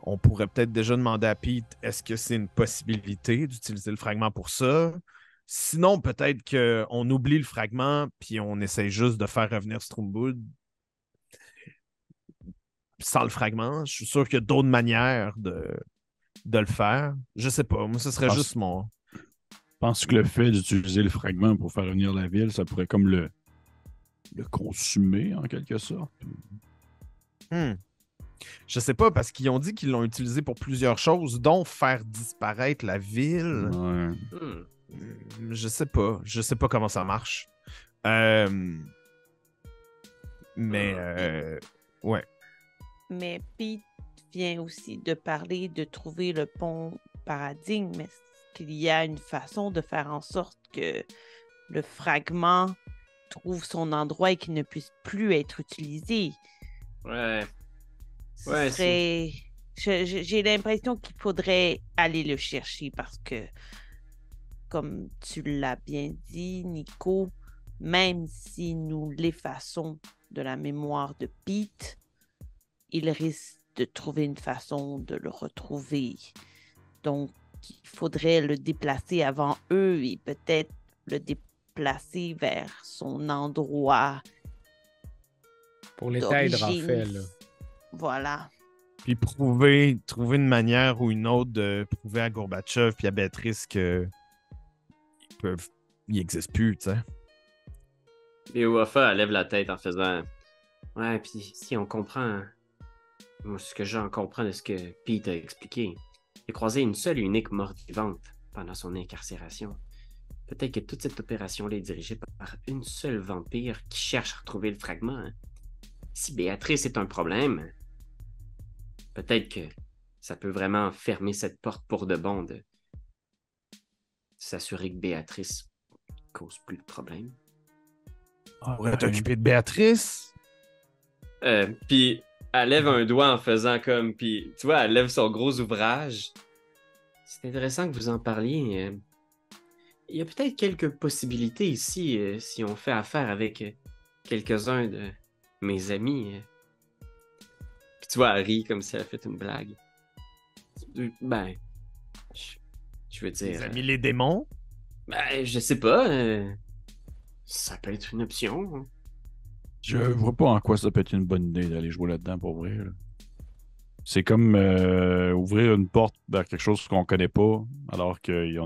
[SPEAKER 5] on pourrait peut-être déjà demander à Pete est-ce que c'est une possibilité d'utiliser le fragment pour ça? Sinon, peut-être qu'on oublie le fragment puis on essaye juste de faire revenir Stromboud sans le fragment. Je suis sûr qu'il y a d'autres manières de, de le faire. Je sais pas. Moi, ce serait
[SPEAKER 2] Ah,
[SPEAKER 5] juste mon.
[SPEAKER 2] Je pense que le fait d'utiliser le fragment pour faire revenir la ville, ça pourrait comme le, le consumer en quelque sorte?
[SPEAKER 5] Hmm. Je sais pas, parce qu'ils ont dit qu'ils l'ont utilisé pour plusieurs choses, dont faire disparaître la ville.
[SPEAKER 2] Ouais.
[SPEAKER 1] Hmm.
[SPEAKER 5] Hmm, Je sais pas. Je sais pas comment ça marche. Euh, Mais, euh, ouais.
[SPEAKER 3] Mais Pete vient aussi de parler de trouver le pont paradigme. Est-ce qu'il y a une façon de faire en sorte que le fragment trouve son endroit et qu'il ne puisse plus être utilisé?
[SPEAKER 1] Ouais. Ouais,
[SPEAKER 3] serait- J'ai l'impression qu'il faudrait aller le chercher parce que, comme tu l'as bien dit, Nico, même si nous l'effaçons de la mémoire de Pete, il risque de trouver une façon de le retrouver. Donc, il faudrait le déplacer avant eux et peut-être le déplacer vers son endroit
[SPEAKER 4] Pour
[SPEAKER 3] d'origine.
[SPEAKER 4] fait, là.
[SPEAKER 3] Voilà.
[SPEAKER 5] Puis prouver, trouver une manière ou une autre de prouver à Gorbatchev puis à Béatrice que ils peuvent, ils existent plus, tu sais.
[SPEAKER 1] Et Wafa elle lève la tête en faisant Ouais, puis si on comprend. Moi, ce que j'en comprends de ce que Pete a expliqué, il a croisé une seule et unique morte vivante pendant son incarcération. Peut-être que toute cette opération-là est dirigée par une seule vampire qui cherche à retrouver le fragment. hein. Si Béatrice est un problème, peut-être que ça peut vraiment fermer cette porte pour de bon de s'assurer que Béatrice cause plus de problèmes.
[SPEAKER 5] On pourrait t'occuper de Béatrice?
[SPEAKER 1] Euh, puis elle lève un doigt en faisant comme. Puis tu vois, elle lève son gros ouvrage. C'est intéressant que vous en parliez. euh. Il y a peut-être quelques possibilités ici euh, si on fait affaire avec euh, quelques-uns de mes amis. Puis tu vois, elle rit comme si elle a fait une blague. Ben. Je, je veux dire.
[SPEAKER 5] Les amis les démons?
[SPEAKER 1] Ben, je sais pas. Ça peut être une option.
[SPEAKER 2] Je vois pas en quoi ça peut être une bonne idée d'aller jouer là-dedans pour vrai. là. C'est comme euh, ouvrir une porte vers quelque chose qu'on connaît pas, alors qu'il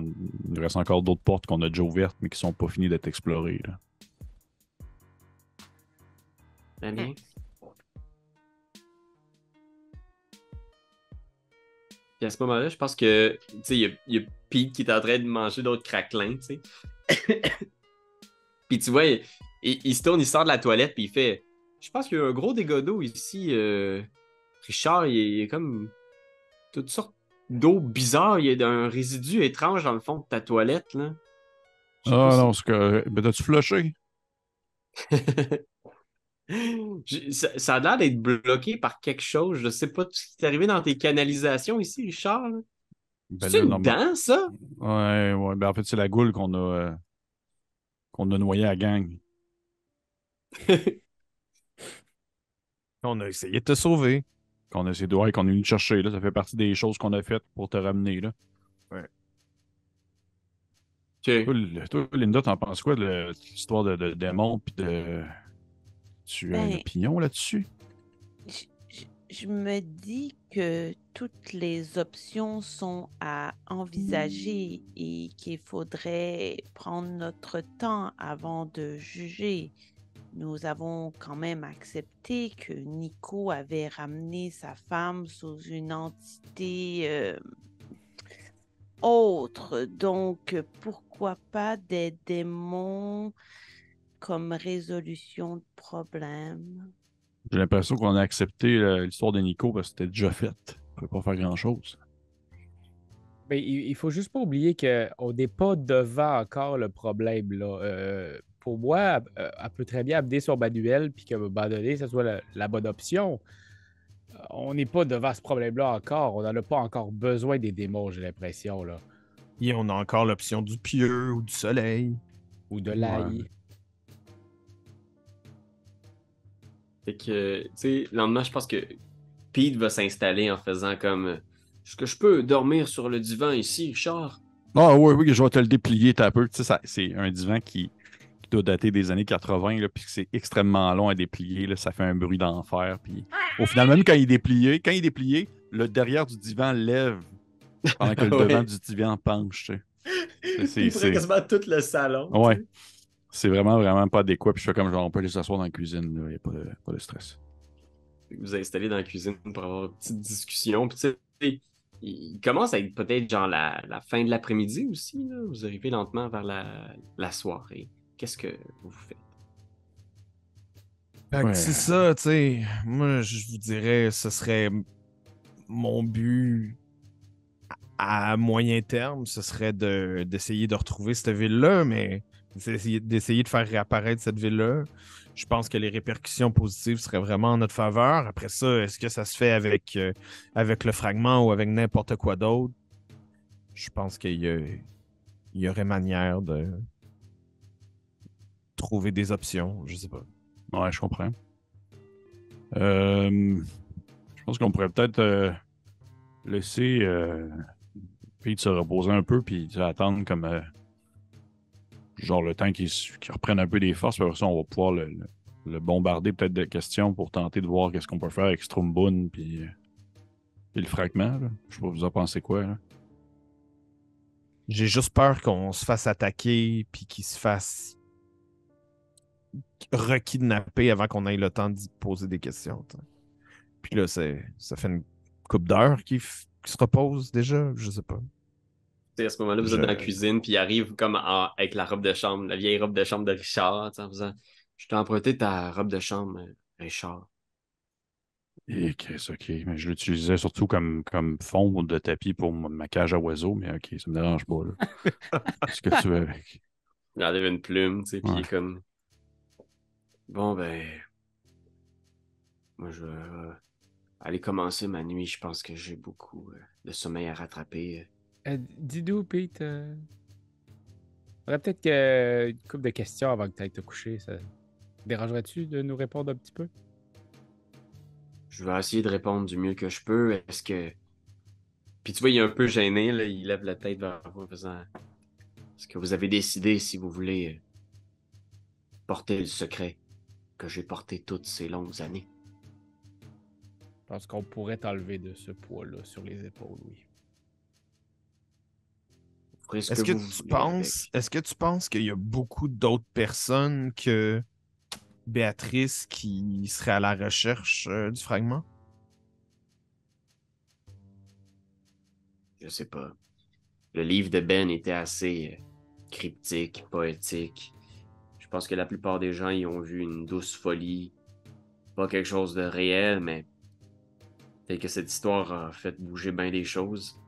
[SPEAKER 2] il reste encore d'autres portes qu'on a déjà ouvertes, mais qui sont pas finies d'être explorées. là.
[SPEAKER 1] Ben bien. Puis à ce moment-là, je pense que, tu sais, il y a, il y a Pete qui est en train de manger d'autres craquelins, tu sais. puis tu vois, il, il- il se tourne, il sort de la toilette, puis il fait je pense qu'il y a un gros dégât d'eau ici. euh, Richard, il est, il est comme toutes sortes d'eau bizarre. Il y a un résidu étrange dans le fond de ta toilette, là.
[SPEAKER 2] Ah non, c'est que. Ben, t'as-tu flushé?
[SPEAKER 1] Ça, ça a l'air d'être bloqué par quelque chose. Je sais pas ce qui est arrivé dans tes canalisations ici, Richard.
[SPEAKER 2] Ben,
[SPEAKER 1] C'est une
[SPEAKER 2] normal-
[SPEAKER 1] dent, ça?
[SPEAKER 2] Ouais, ouais. Ben, en fait, c'est la goule qu'on a. euh, qu'on a noyée à la gang.
[SPEAKER 5] On a essayé de te sauver.
[SPEAKER 2] Qu'on a essayé de. Ouais, qu'on est venu te chercher, là. Ça fait partie des choses qu'on a faites pour te ramener, là.
[SPEAKER 1] Ok.
[SPEAKER 2] Toi, le- toi, Linda, t'en penses quoi de l'histoire de, de démon puis de. Tu as une
[SPEAKER 3] Ben-
[SPEAKER 2] opinion là-dessus?
[SPEAKER 3] Je, je- je me dis que toutes les options sont à envisager et qu'il faudrait prendre notre temps avant de juger. Nous avons quand même accepté que Nico avait ramené sa femme sous une entité euh, autre. Donc, pourquoi pas des démons comme résolution de problème?
[SPEAKER 2] J'ai l'impression qu'on a accepté euh, l'histoire de Nico parce que c'était déjà fait. On peut pas faire grand-chose.
[SPEAKER 4] Ben, il, il faut juste pas oublier qu'on n'est pas devant encore le problème. Là. Euh, pour moi, euh, elle peut très bien amener son manuel puis un moment donné, ça soit la, la bonne option. Euh, On n'est pas devant ce problème-là encore. On n'en a pas encore besoin des démons, j'ai l'impression. là.
[SPEAKER 5] Et on a encore l'option du pieux ou du soleil.
[SPEAKER 4] Ou de l'ail.
[SPEAKER 2] Ouais.
[SPEAKER 1] Fait que, tu sais, le lendemain, je pense que Pete va s'installer en faisant comme euh, Est-ce que je peux dormir sur le divan ici, Richard?
[SPEAKER 2] Ah oui, oui, je vais te le déplier t'as peu. Tu sais, c'est un divan qui, qui doit dater des années 80, là, puis que c'est extrêmement long à déplier. Là, ça fait un bruit d'enfer. Puis au final, même quand il est déplié, quand il est déplié, le derrière du divan lève pendant que le
[SPEAKER 1] Ouais.
[SPEAKER 2] devant du divan penche. C'est-
[SPEAKER 1] quasiment tout le salon.
[SPEAKER 2] Ouais. C'est vraiment, vraiment pas adéquat. Puis je fais comme genre, on peut aller s'asseoir dans la cuisine. Il n'y a pas de, pas de stress.
[SPEAKER 1] Vous vous installez dans la cuisine pour avoir une petite discussion. Puis, tu sais, il commence à être peut-être genre la, la fin de l'après-midi aussi. là. Vous arrivez lentement vers la, la soirée. Qu'est-ce que vous faites?
[SPEAKER 5] Fait que
[SPEAKER 2] Ouais.
[SPEAKER 5] c'est ça, tu sais. Moi, je vous dirais, ce serait mon but à moyen terme, ce serait de- d'essayer de, retrouver cette ville-là, mais d'essayer d'essayer de faire réapparaître cette ville-là. Je pense que les répercussions positives seraient vraiment en notre faveur. Après ça, est-ce que ça se fait avec, euh, avec le fragment ou avec n'importe quoi d'autre? Je pense qu'il y, y aurait manière de trouver des options. Je sais pas.
[SPEAKER 2] Ouais, je comprends. Euh, je pense qu'on pourrait peut-être euh, laisser euh, Pete se reposer un peu, puis attendre comme. euh, genre le temps qu'il reprenne un peu des forces, puis après ça, on va pouvoir le, le- le bombarder peut-être de questions pour tenter de voir qu'est-ce qu'on peut faire avec Stromboon, puis, puis le fragment. là. Je sais pas, vous en pensez quoi, là?
[SPEAKER 5] J'ai juste peur qu'on se fasse attaquer puis qu'il se fasse rekidnapper avant qu'on ait le temps d'y poser des questions. t'sais. Puis là, c'est, ça fait une coupe d'heures qu'il f- qu'il se repose déjà, je sais pas.
[SPEAKER 1] Tu sais, à ce moment-là, vous êtes dans la cuisine, puis il arrive comme en- avec la robe de chambre, la vieille robe de chambre de Richard, en faisant Je t'ai emprunté ta robe de chambre, euh, Richard.
[SPEAKER 2] Et qu'est-ce ok. Mais je l'utilisais surtout comme, comme fond de tapis pour ma cage à oiseaux, mais ok, ça me dérange pas, là. Ce que tu veux avec?
[SPEAKER 1] Il enlève une plume, tu sais, puis il
[SPEAKER 2] Ouais.
[SPEAKER 1] est comme Bon, ben. Moi, je vais euh, aller commencer ma nuit. Je pense que j'ai beaucoup euh, de sommeil à rattraper.
[SPEAKER 4] Euh, Dis-nous, Pete. Faudrait peut-être que... une couple de questions avant que tu ailles te coucher. Ça dérangerait-tu de nous répondre un petit peu?
[SPEAKER 1] Je vais essayer de répondre du mieux que je peux. Est-ce que. Puis tu vois, il est un peu gêné, là. Il lève la tête vers vous en faisant Est-ce que vous avez décidé si vous voulez porter le secret? Que j'ai porté toutes ces longues années?
[SPEAKER 4] Je pense qu'on pourrait t'enlever de ce poids-là sur les épaules, oui.
[SPEAKER 5] Est-ce que,
[SPEAKER 1] vous
[SPEAKER 5] tu penses,
[SPEAKER 1] avec?
[SPEAKER 5] est-ce que tu penses qu'il y a beaucoup d'autres personnes que Béatrice qui seraient à la recherche euh, du fragment?
[SPEAKER 1] Je sais pas. Le livre de Ben était assez euh, cryptique, poétique. Je pense que la plupart des gens y ont vu une douce folie, pas quelque chose de réel, mais peut-être que cette histoire a fait bouger bien des choses.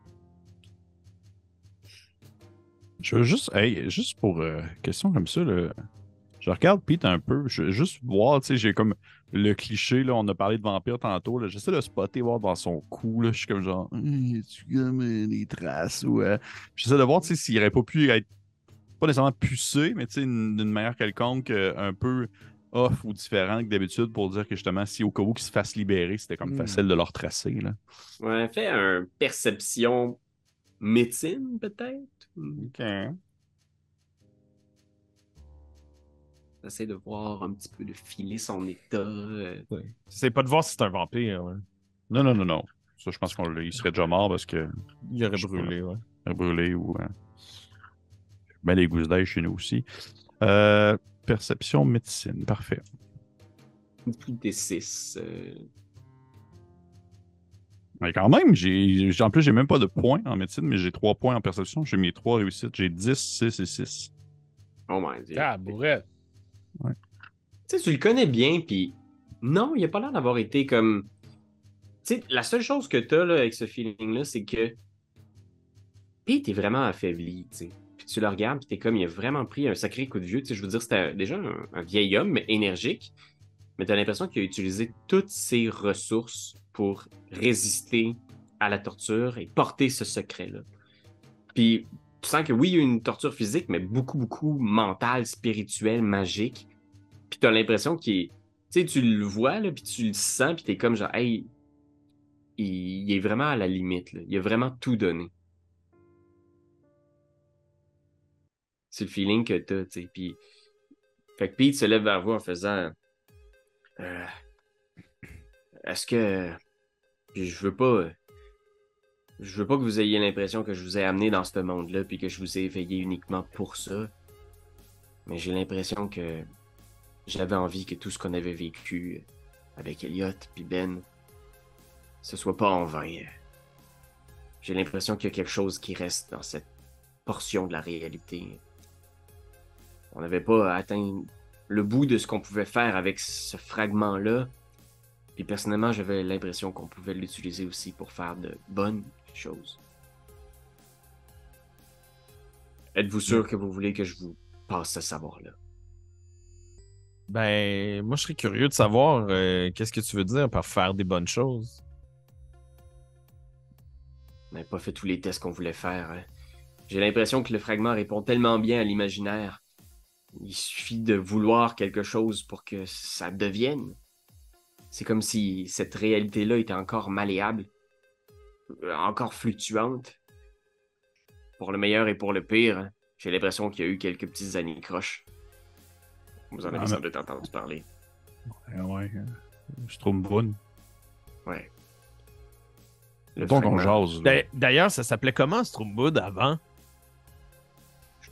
[SPEAKER 2] Je veux juste, hey, juste pour euh, question comme ça, là, je regarde Pete un peu, je veux juste voir, tu sais, j'ai comme le cliché, là, on a parlé de vampire tantôt, là, j'essaie de spotter, voir dans son cou, là, je suis comme genre, tu comme des traces ou. euh, J'essaie de voir, tu sais, s'il aurait pas pu être, pas nécessairement pucé, mais tu sais, d'une manière quelconque, euh, un peu off ou différent que d'habitude pour dire que justement, si au cas où qu'ils se fassent libérer, c'était comme
[SPEAKER 4] Hmm.
[SPEAKER 2] facile de leur tracer, là.
[SPEAKER 1] Ouais, fait un perception médecine, peut-être?
[SPEAKER 2] Ok.
[SPEAKER 1] J'essaie de voir un petit peu, de filer son état. euh,
[SPEAKER 5] C'est pas de voir si c'est un vampire. ouais.
[SPEAKER 2] Non, non, non, non. Ça, je pense qu'il serait déjà mort parce que.
[SPEAKER 5] Il aurait brûlé, ouais.
[SPEAKER 2] brûlé ou. Euh... Ben, les gousses d'ail chez nous aussi. Euh, perception médecine, parfait.
[SPEAKER 1] plus des 6.
[SPEAKER 2] Mais quand même, j'ai. j'ai- En plus, j'ai même pas de points en médecine, mais j'ai trois points en perception. J'ai mes trois réussites. J'ai 10, 6 et 6.
[SPEAKER 1] Oh my dieu.
[SPEAKER 4] Ah, bourrette.
[SPEAKER 1] Tu sais, tu le connais bien, puis non, il a pas l'air d'avoir été comme. Tu sais, la seule chose que t'as là, avec ce feeling-là, c'est que. Pete est vraiment affaibli, tu sais. Tu le regardes, puis t'es comme, il a vraiment pris un sacré coup de vieux. Je veux dire, c'était déjà un, vieil homme, mais énergique. Mais t'as l'impression qu'il a utilisé toutes ses ressources pour résister à la torture et porter ce secret-là. Puis tu sens que oui, il y a une torture physique, mais beaucoup, beaucoup mentale, spirituelle, magique. Puis t'as l'impression qu'il. Tu sais, tu le vois, là, puis tu le sens, puis t'es comme genre, hey, il, est vraiment à la limite. Il a vraiment tout donné. C'est le feeling que t'as, tu sais. Puis. Fait que Pete se lève vers vous en faisant. Euh, Est-ce que. Puis je veux pas. Je veux pas que vous ayez l'impression que je vous ai amené dans ce monde-là, puis que je vous ai éveillé uniquement pour ça. Mais j'ai l'impression que j'avais envie que tout ce qu'on avait vécu avec Elliot puis Ben, ce soit pas en vain. J'ai l'impression qu'il y a quelque chose qui reste dans cette portion de la réalité. On n'avait pas atteint le bout de ce qu'on pouvait faire avec ce fragment-là. Puis personnellement, j'avais l'impression qu'on pouvait l'utiliser aussi pour faire de bonnes choses. Êtes-vous sûr que vous voulez que je vous passe ce savoir-là?
[SPEAKER 5] Ben, moi, je serais curieux de savoir euh, qu'est-ce que tu veux dire par faire des bonnes choses.
[SPEAKER 1] On n'avait pas fait tous les tests qu'on voulait faire. hein. J'ai l'impression que le fragment répond tellement bien à l'imaginaire. Il suffit de vouloir quelque chose pour que ça devienne. C'est comme si cette réalité-là était encore malléable, euh, encore fluctuante. Pour le meilleur et pour le pire, hein. j'ai l'impression qu'il y a eu quelques petites anicroches. Vous en avez
[SPEAKER 2] Ah,
[SPEAKER 1] sans
[SPEAKER 2] mais-
[SPEAKER 1] doute entendu parler.
[SPEAKER 2] Ouais, ouais. euh, Je trouve bonne.
[SPEAKER 1] Ouais. Le
[SPEAKER 2] Donc, on jase.
[SPEAKER 5] D'ailleurs, ça s'appelait comment Stromwood avant?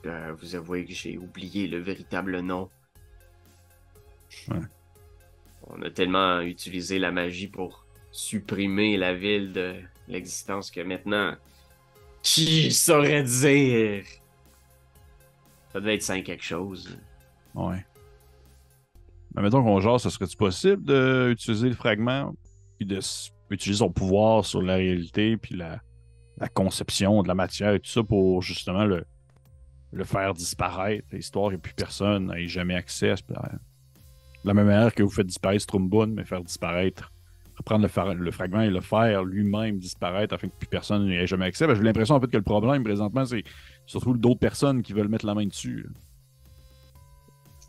[SPEAKER 1] Dois vous avouer que j'ai oublié le véritable nom.
[SPEAKER 2] Ouais.
[SPEAKER 1] On a tellement utilisé la magie pour supprimer la ville de l'existence que maintenant, qui saurait dire? Ça devait être saint quelque chose.
[SPEAKER 2] Ouais. Mais mettons qu'on jase, ce serait-tu possible d'utiliser le fragment puis de s- utiliser son pouvoir sur la réalité puis la, la conception de la matière et tout ça pour justement le, le faire disparaître, histoire que plus personne n'ait jamais accès De la même manière que vous faites disparaître Strumbun, mais faire disparaître, reprendre le, fra- le fragment et le faire lui-même disparaître afin que plus personne n'y ait jamais accès. Ben, J'ai l'impression que le problème présentement, c'est surtout d'autres personnes qui veulent mettre la main dessus.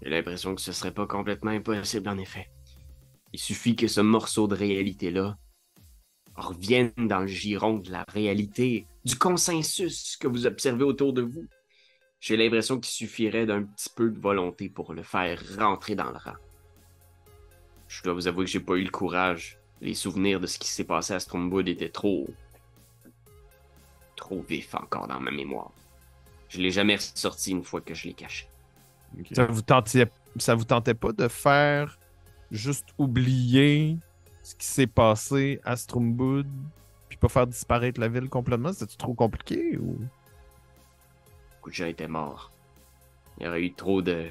[SPEAKER 1] J'ai l'impression que ce serait pas complètement impossible en effet. Il suffit que ce morceau de réalité-là revienne dans le giron de la réalité, du consensus que vous observez autour de vous. J'ai l'impression qu'il suffirait d'un petit peu de volonté pour le faire rentrer dans le rang. Je dois vous avouer que j'ai pas eu le courage. Les souvenirs de ce qui s'est passé à Stromwood étaient trop. trop vifs encore dans ma mémoire. Je l'ai jamais ressorti une fois que je l'ai caché.
[SPEAKER 2] Ok.
[SPEAKER 5] ça vous, tentait, ça vous tentait pas de faire juste oublier ce qui s'est passé à Stromwood puis pas faire disparaître la ville complètement? C'était trop compliqué ou?
[SPEAKER 1] Beaucoup de gens étaient morts. Il y aurait eu trop de.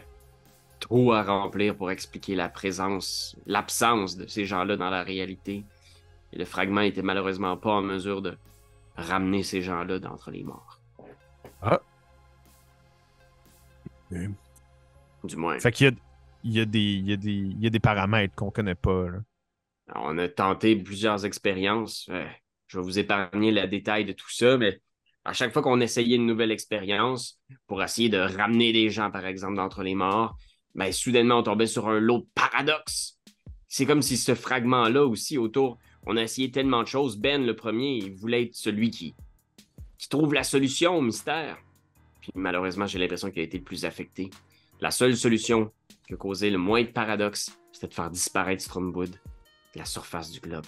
[SPEAKER 1] trou à remplir pour expliquer la présence, l'absence de ces gens-là dans la réalité. Et le fragment était malheureusement pas en mesure de ramener ces gens-là d'entre les morts.
[SPEAKER 5] Ok.
[SPEAKER 1] Du moins.
[SPEAKER 5] Fait qu'il y a, il y, a des, il y, a des, il y a des paramètres qu'on connaît pas. là.
[SPEAKER 1] On a tenté plusieurs expériences. Euh, je vais vous épargner le détail de tout ça, mais à chaque fois qu'on essayait une nouvelle expérience pour essayer de ramener des gens, par exemple, d'entre les morts, ben, soudainement, on tombait sur un lot de paradoxes. C'est comme si ce fragment-là aussi, autour, on a essayé tellement de choses. Ben, le premier, il voulait être celui qui, qui trouve la solution au mystère. Puis malheureusement, j'ai l'impression qu'il a été le plus affecté. La seule solution qui a causé le moins de paradoxes, c'était de faire disparaître Stromwood de la surface du globe.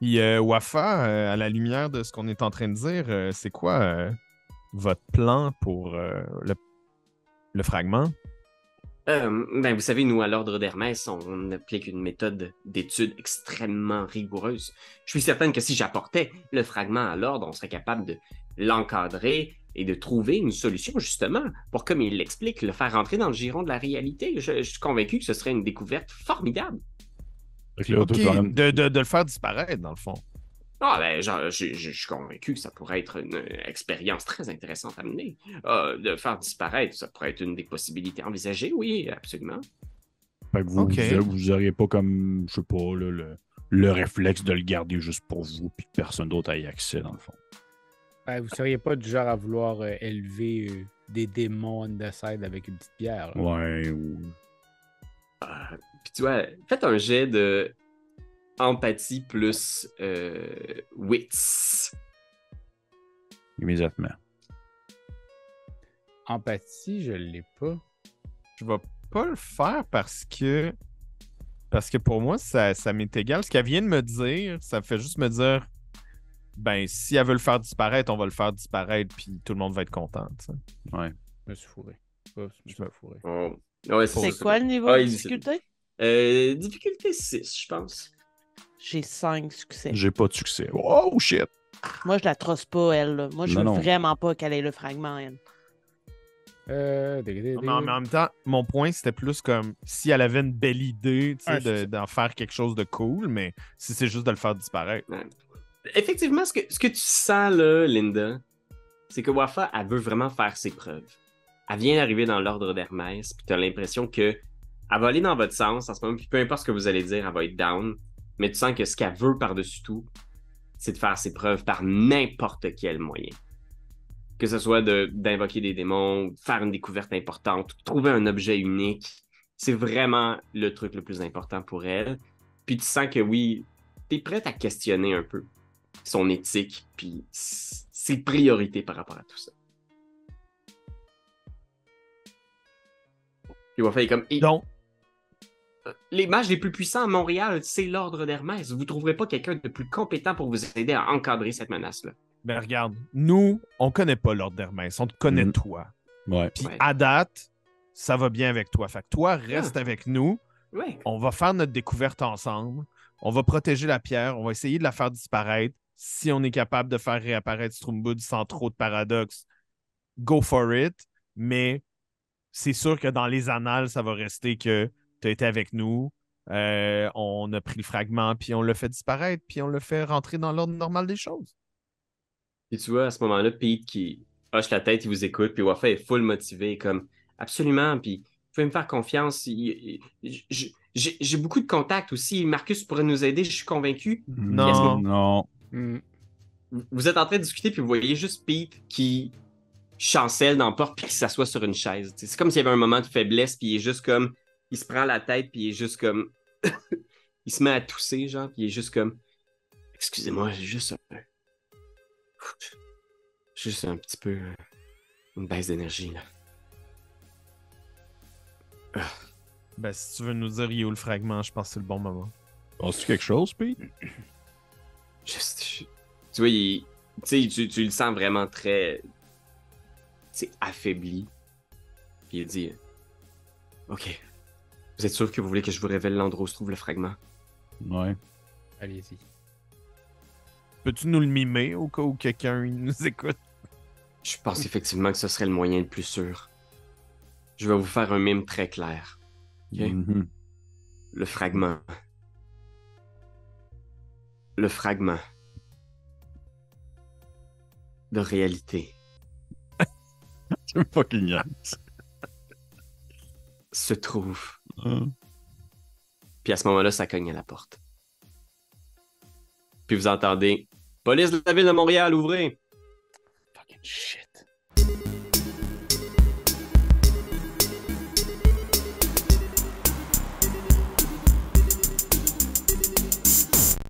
[SPEAKER 5] Puis euh, Wafa, euh, à la lumière de ce qu'on est en train de dire, euh, c'est quoi votre plan pour le, fragment?
[SPEAKER 1] Ben, vous savez, nous, à l'Ordre d'Hermès, on applique une méthode d'étude extrêmement rigoureuse. Je suis certaine que si j'apportais le fragment à l'Ordre, on serait capable de l'encadrer et de trouver une solution, justement, pour, comme il l'explique, le faire rentrer dans le giron de la réalité. Je, je suis convaincu que ce serait une découverte formidable.
[SPEAKER 2] Toi, de-
[SPEAKER 5] de, de- de le faire disparaître, dans le fond.
[SPEAKER 1] Ah, ben, genre, je, je- je suis convaincu que ça pourrait être une expérience très intéressante à mener. Ah, de faire disparaître, ça pourrait être une des possibilités envisagées, oui, absolument.
[SPEAKER 2] Fait que vous,
[SPEAKER 5] Ok.
[SPEAKER 2] vous, vous auriez pas comme, je sais pas, là, le, le réflexe de le garder juste pour vous, puis que personne d'autre ait accès, dans le fond.
[SPEAKER 4] Ben, vous seriez pas du genre à vouloir euh, élever euh, des démons on the side avec une petite pierre. là.
[SPEAKER 2] Ouais, ou.
[SPEAKER 1] Ah, Puis tu vois, faites un jet de empathie plus euh, wits.
[SPEAKER 2] Immédiatement.
[SPEAKER 4] Empathie, je l'ai pas.
[SPEAKER 5] Je vais pas le faire parce que. Parce que pour moi, ça, ça m'est égal. Ce qu'elle vient de me dire, ça fait juste me dire. Ben, si elle veut le faire disparaître, on va le faire disparaître, puis tout le monde va être content.
[SPEAKER 2] Ouais.
[SPEAKER 4] Je me suis fourré. Oh, je me suis fourré.
[SPEAKER 1] Oh. Ouais,
[SPEAKER 3] C'est quoi le niveau
[SPEAKER 1] Ah,
[SPEAKER 3] de difficulté?
[SPEAKER 1] Euh, difficulté 6, je pense.
[SPEAKER 3] J'ai 5 succès.
[SPEAKER 2] J'ai pas de succès. Oh shit!
[SPEAKER 3] Moi, je la trosse pas, elle. là. Moi, je
[SPEAKER 2] Non,
[SPEAKER 3] veux
[SPEAKER 2] non.
[SPEAKER 3] vraiment pas qu'elle ait le fragment, elle.
[SPEAKER 4] Euh, dé-
[SPEAKER 5] Mais en, mais en même temps, mon point, c'était plus comme si elle avait une belle idée tu sais,
[SPEAKER 4] Ah,
[SPEAKER 5] de- d'en faire quelque chose de cool, mais si c'est juste de le faire disparaître.
[SPEAKER 1] Effectivement, ce que, ce que tu sens là, Linda, c'est que Wafa, elle veut vraiment faire ses preuves. Elle vient d'arriver dans l'ordre d'Hermès, puis tu as l'impression que elle va aller dans votre sens en ce moment, puis peu importe ce que vous allez dire, elle va être down. Mais tu sens que ce qu'elle veut par-dessus tout, c'est de faire ses preuves par n'importe quel moyen. Que ce soit d'invoquer des démons, faire une découverte importante, ou trouver un objet unique. C'est vraiment le truc le plus important pour elle. Puis tu sens que oui, tu es prête à questionner un peu son éthique, puis ses priorités par rapport à tout ça. Il va faire comme. Et-
[SPEAKER 5] Donc,
[SPEAKER 1] les mages les plus puissants à Montréal, c'est l'ordre d'Hermès. Vous trouverez pas quelqu'un de plus compétent pour vous aider à encadrer cette menace-là.
[SPEAKER 5] ben regarde, nous, on connaît pas l'ordre d'Hermès, on te connaît
[SPEAKER 2] Mhm.
[SPEAKER 5] toi.
[SPEAKER 2] Ouais.
[SPEAKER 5] Puis
[SPEAKER 1] Ouais.
[SPEAKER 5] à date, ça va bien avec toi. Fait que toi, reste avec nous.
[SPEAKER 1] Ouais.
[SPEAKER 5] On va faire notre découverte ensemble. On va protéger la pierre. On va essayer de la faire disparaître. Si on est capable de faire réapparaître Stromwood sans trop de paradoxes, go for it. Mais c'est sûr que dans les annales, ça va rester que tu as été avec nous. euh, on a pris le fragment, puis on l'a fait disparaître, puis on l'a fait rentrer dans l'ordre normal des choses.
[SPEAKER 1] Puis tu vois, à ce moment-là, Pete qui hoche la tête, il vous écoute, puis Wafa est full motivé, comme absolument, puis vous pouvez me faire confiance. il- il- j- J'ai j'ai beaucoup de contacts aussi. Marcus pourrait nous aider, je suis convaincu.
[SPEAKER 5] Non.
[SPEAKER 2] Non.
[SPEAKER 4] Hmm.
[SPEAKER 1] Vous êtes en train de discuter, puis vous voyez juste Pete qui chancelle dans la porte, puis qui s'assoit sur une chaise. T'sais, C'est comme s'il y avait un moment de faiblesse, puis il est juste comme. Il se prend la tête, puis il est juste comme. il se met à tousser, genre, puis il est juste comme. Excusez-moi, j'ai juste un. Juste un petit peu. euh, Une baisse d'énergie, là.
[SPEAKER 5] Ben, si tu veux nous dire il où le fragment, je pense que c'est le bon moment.
[SPEAKER 2] Penses-tu quelque chose, Pete?
[SPEAKER 1] Juste, je- tu vois, il- tu, sais, tu, tu le sens vraiment très sais, affaibli. Puis il dit Ok. Vous êtes sûr que vous voulez que je vous révèle l'endroit où se trouve le fragment?
[SPEAKER 2] Ouais.
[SPEAKER 4] Allez-y.
[SPEAKER 5] Peux-tu nous le mimer au cas où quelqu'un nous écoute?
[SPEAKER 1] Je pense effectivement que ce serait le moyen le plus sûr. Je vais vous faire un mime très clair. Ok?
[SPEAKER 2] Mhm.
[SPEAKER 1] Le fragment. Le fragment. De réalité
[SPEAKER 2] Tu me fucking niaises.
[SPEAKER 1] se trouve.
[SPEAKER 2] Hein?
[SPEAKER 1] Puis à ce moment-là, ça cogne à la porte. Puis vous entendez Police de la ville de Montréal, ouvrez!
[SPEAKER 2] Fucking shit.